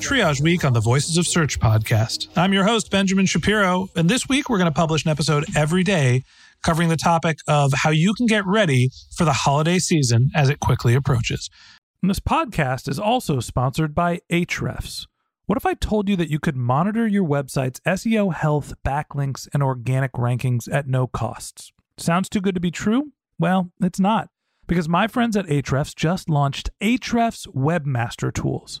Triage Week on the Voices of Search podcast. I'm your host, Benjamin Shapiro, and this week we're going to publish an episode every day covering the topic of how you can get ready for the holiday season as it quickly approaches. And this podcast is also sponsored by Ahrefs. What if I told you that you could monitor your website's SEO health, backlinks, and organic rankings at no costs? Sounds too good to be true? Well, it's not, because my friends at Ahrefs just launched Ahrefs Webmaster Tools.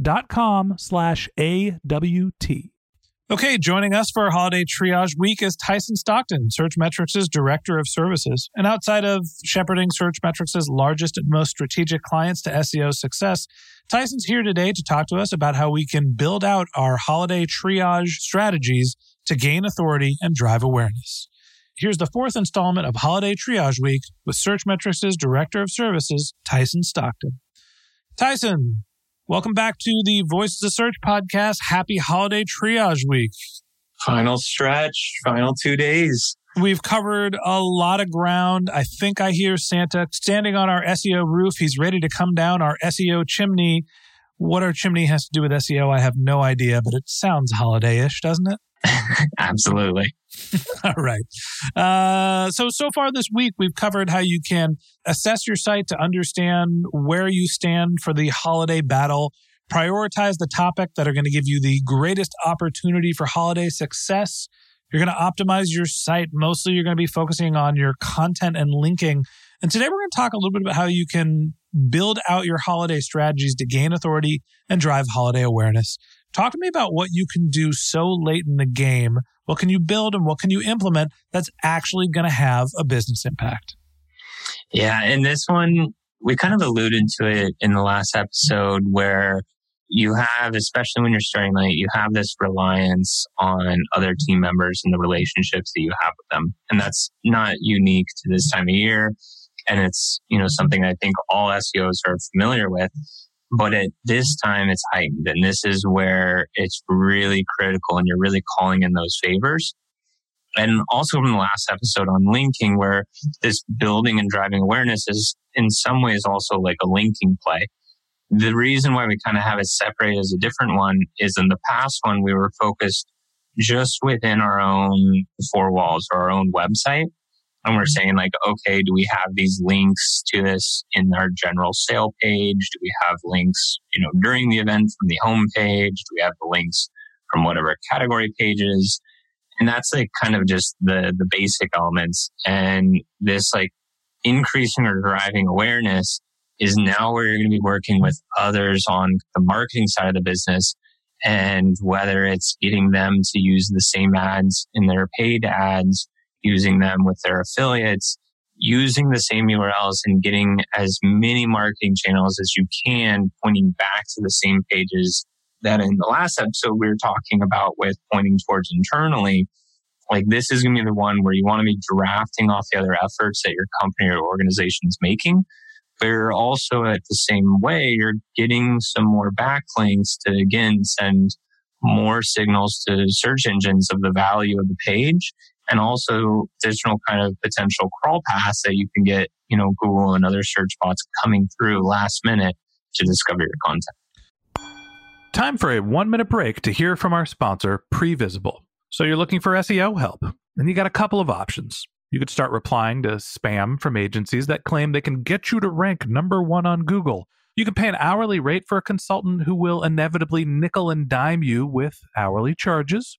dot com slash A-W-T. Okay, joining us for our holiday triage week is Tyson Stockton, Searchmetrics' Director of Services. And outside of shepherding Searchmetrics' largest and most strategic clients to SEO success, Tyson's here today to talk to us about how we can build out our holiday triage strategies to gain authority and drive awareness. Here's the fourth installment of Holiday Triage Week with Searchmetrics' Director of Services, Tyson Stockton. Tyson, welcome back to the Voices of Search podcast. Happy Holiday Triage Week. Final stretch, final two days. We've covered a lot of ground. I think I hear Santa standing on our SEO roof. He's ready to come down our SEO chimney. What our chimney has to do with SEO, I have no idea, but it sounds holiday ish, doesn't it? Absolutely. All right. Uh, so, so far this week, we've covered how you can assess your site to understand where you stand for the holiday battle, prioritize the topic that are going to give you the greatest opportunity for holiday success. You're going to optimize your site. Mostly, you're going to be focusing on your content and linking. And today, we're going to talk a little bit about how you can build out your holiday strategies to gain authority and drive holiday awareness. Talk to me about what you can do so late in the game. What can you build and what can you implement that's actually going to have a business impact? Yeah. And this one, we kind of alluded to it in the last episode where you have, especially when you're starting late, you have this reliance on other team members and the relationships that you have with them. And that's not unique to this time of year. And it's, you know, something I think all SEOs are familiar with. But at this time, it's heightened. And this is where it's really critical and you're really calling in those favors. And also from the last episode on linking, where this building and driving awareness is in some ways also like a linking play. The reason why we kind of have it separated as a different one is in the past one, we were focused just within our own four walls or our own website. And we're saying like, okay, do we have these links to this in our general sale page? Do we have links, you know, during the event from the home page? Do we have the links from whatever category pages? And that's like kind of just the, the basic elements. And this like increasing or driving awareness is now where you're going to be working with others on the marketing side of the business. And whether it's getting them to use the same ads in their paid ads, using them with their affiliates, using the same URLs and getting as many marketing channels as you can pointing back to the same pages that in the last episode we were talking about with pointing towards internally. Like this is going to be the one where you want to be drafting off the other efforts that your company or organization is making. But you're also at the same way, you're getting some more backlinks to again send more signals to search engines of the value of the page and also additional kind of potential crawl paths that you can get, you know, Google and other search bots coming through last minute to discover your content. Time for a one minute break to hear from our sponsor, Previsible. So you're looking for SEO help, and you got a couple of options. You could start replying to spam from agencies that claim they can get you to rank number one on Google. You can pay an hourly rate for a consultant who will inevitably nickel and dime you with hourly charges.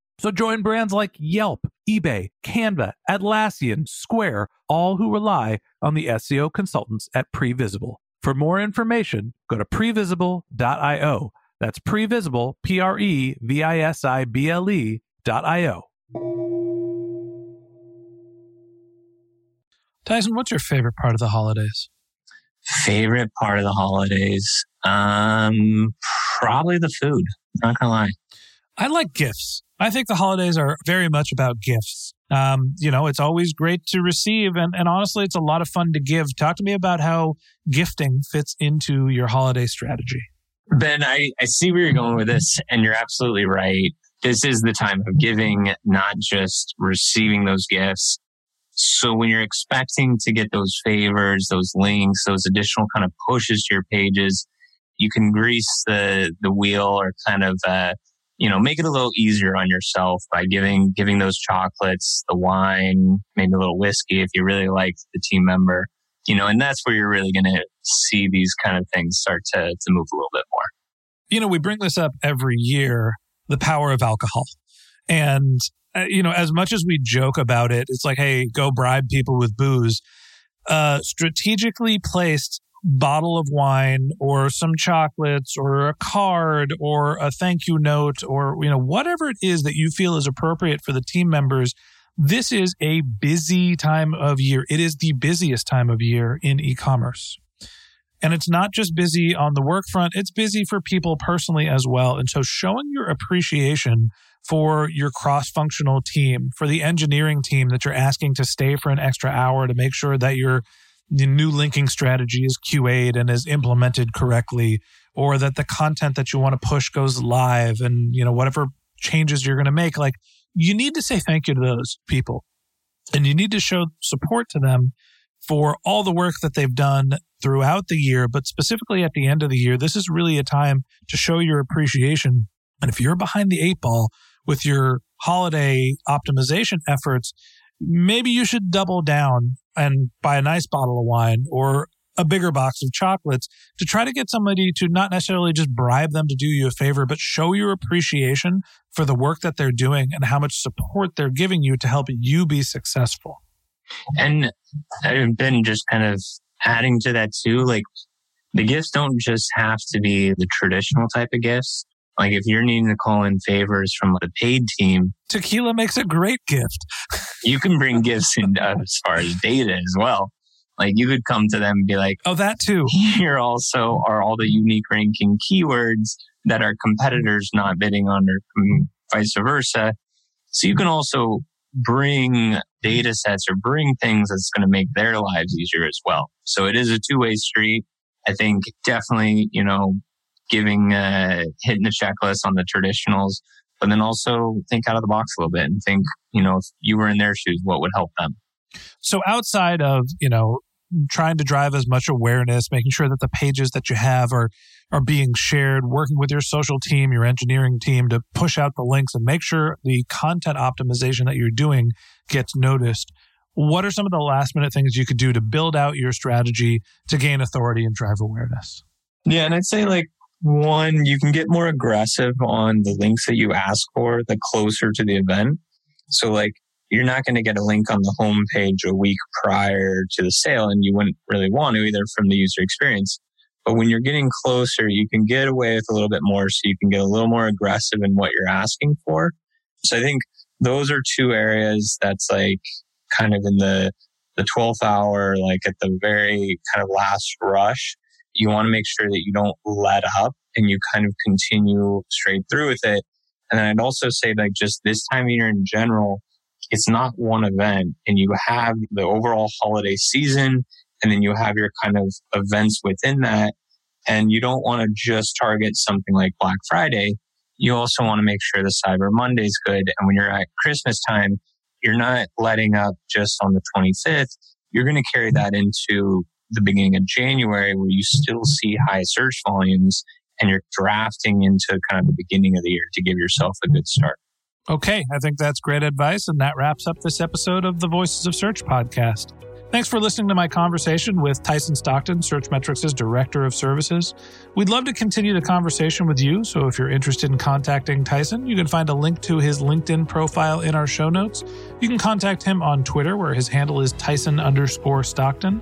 So join brands like Yelp, eBay, Canva, Atlassian, Square, all who rely on the SEO consultants at Previsible. For more information, go to previsible.io. That's previsible, P R E V I S I B L E dot I O. Tyson, what's your favorite part of the holidays? Favorite part of the holidays? Um, probably the food. Not gonna lie. I like gifts. I think the holidays are very much about gifts. Um, you know, it's always great to receive, and, and honestly, it's a lot of fun to give. Talk to me about how gifting fits into your holiday strategy. Ben, I, I see where you're going with this, and you're absolutely right. This is the time of giving, not just receiving those gifts. So when you're expecting to get those favors, those links, those additional kind of pushes to your pages, you can grease the the wheel or kind of uh, you know make it a little easier on yourself by giving giving those chocolates, the wine, maybe a little whiskey if you really like the team member you know, and that's where you're really going to see these kind of things start to, to move a little bit more. You know, we bring this up every year the power of alcohol. And, uh, you know, as much as we joke about it, it's like, hey, go bribe people with booze. Uh, strategically placed bottle of wine or some chocolates or a card or a thank you note or, you know, whatever it is that you feel is appropriate for the team members this is a busy time of year. It is the busiest time of year in e commerce. And it's not just busy on the work front, it's busy for people personally as well. And so showing your appreciation for your cross functional team, for the engineering team that you're asking to stay for an extra hour to make sure that your new linking strategy is QA'd and is implemented correctly, or that the content that you want to push goes live and, you know, whatever changes you're going to make. Like you need to say thank you to those people and you need to show support to them for all the work that they've done throughout the year, but specifically at the end of the year. This is really a time to show your appreciation. And if you're behind the eight ball with your holiday optimization efforts, maybe you should double down and buy a nice bottle of wine or a bigger box of chocolates to try to get somebody to not necessarily just bribe them to do you a favor, but show your appreciation for the work that they're doing and how much support they're giving you to help you be successful. And I've been just kind of adding to that too. Like the gifts don't just have to be the traditional type of gifts. Like if you're needing to call in favors from the paid team, tequila makes a great gift. you can bring gifts in uh, as far as data as well. Like you could come to them and be like, "Oh, that too." Here also are all the unique ranking keywords that our competitors not bidding on, or vice versa. So you can also bring data sets or bring things that's going to make their lives easier as well. So it is a two way street. I think definitely, you know, giving, uh, hitting the checklist on the traditionals, but then also think out of the box a little bit and think, you know, if you were in their shoes, what would help them? So outside of, you know, trying to drive as much awareness, making sure that the pages that you have are are being shared, working with your social team, your engineering team to push out the links and make sure the content optimization that you're doing gets noticed. What are some of the last minute things you could do to build out your strategy to gain authority and drive awareness? Yeah, and I'd say like one, you can get more aggressive on the links that you ask for the closer to the event. So like you're not going to get a link on the homepage a week prior to the sale and you wouldn't really want to either from the user experience. But when you're getting closer, you can get away with a little bit more so you can get a little more aggressive in what you're asking for. So I think those are two areas that's like kind of in the the 12th hour, like at the very kind of last rush. You want to make sure that you don't let up and you kind of continue straight through with it. And then I'd also say like just this time of year in general, it's not one event and you have the overall holiday season and then you have your kind of events within that. And you don't want to just target something like Black Friday. You also want to make sure the Cyber Monday is good. And when you're at Christmas time, you're not letting up just on the 25th. You're going to carry that into the beginning of January where you still see high search volumes and you're drafting into kind of the beginning of the year to give yourself a good start. Okay, I think that's great advice. And that wraps up this episode of the Voices of Search podcast. Thanks for listening to my conversation with Tyson Stockton, Search Searchmetrics' Director of Services. We'd love to continue the conversation with you, so if you're interested in contacting Tyson, you can find a link to his LinkedIn profile in our show notes. You can contact him on Twitter, where his handle is Tyson underscore Stockton.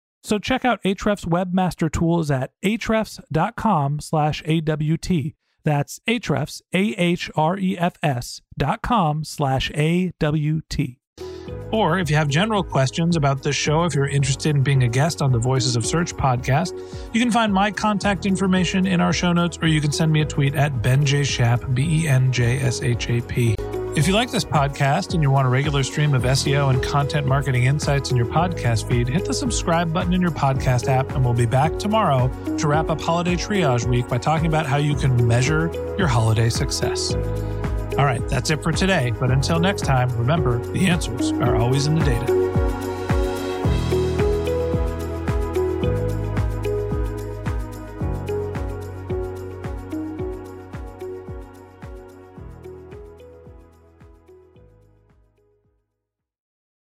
So check out Ahrefs Webmaster Tools at ahrefs.com slash AWT. That's Ahrefs, A-H-R-E-F-S dot com slash A-W-T. Or if you have general questions about this show, if you're interested in being a guest on the Voices of Search podcast, you can find my contact information in our show notes, or you can send me a tweet at Ben J. Shap, B E N J S H A P. If you like this podcast and you want a regular stream of SEO and content marketing insights in your podcast feed, hit the subscribe button in your podcast app, and we'll be back tomorrow to wrap up Holiday Triage Week by talking about how you can measure your holiday success. All right, that's it for today. But until next time, remember the answers are always in the data.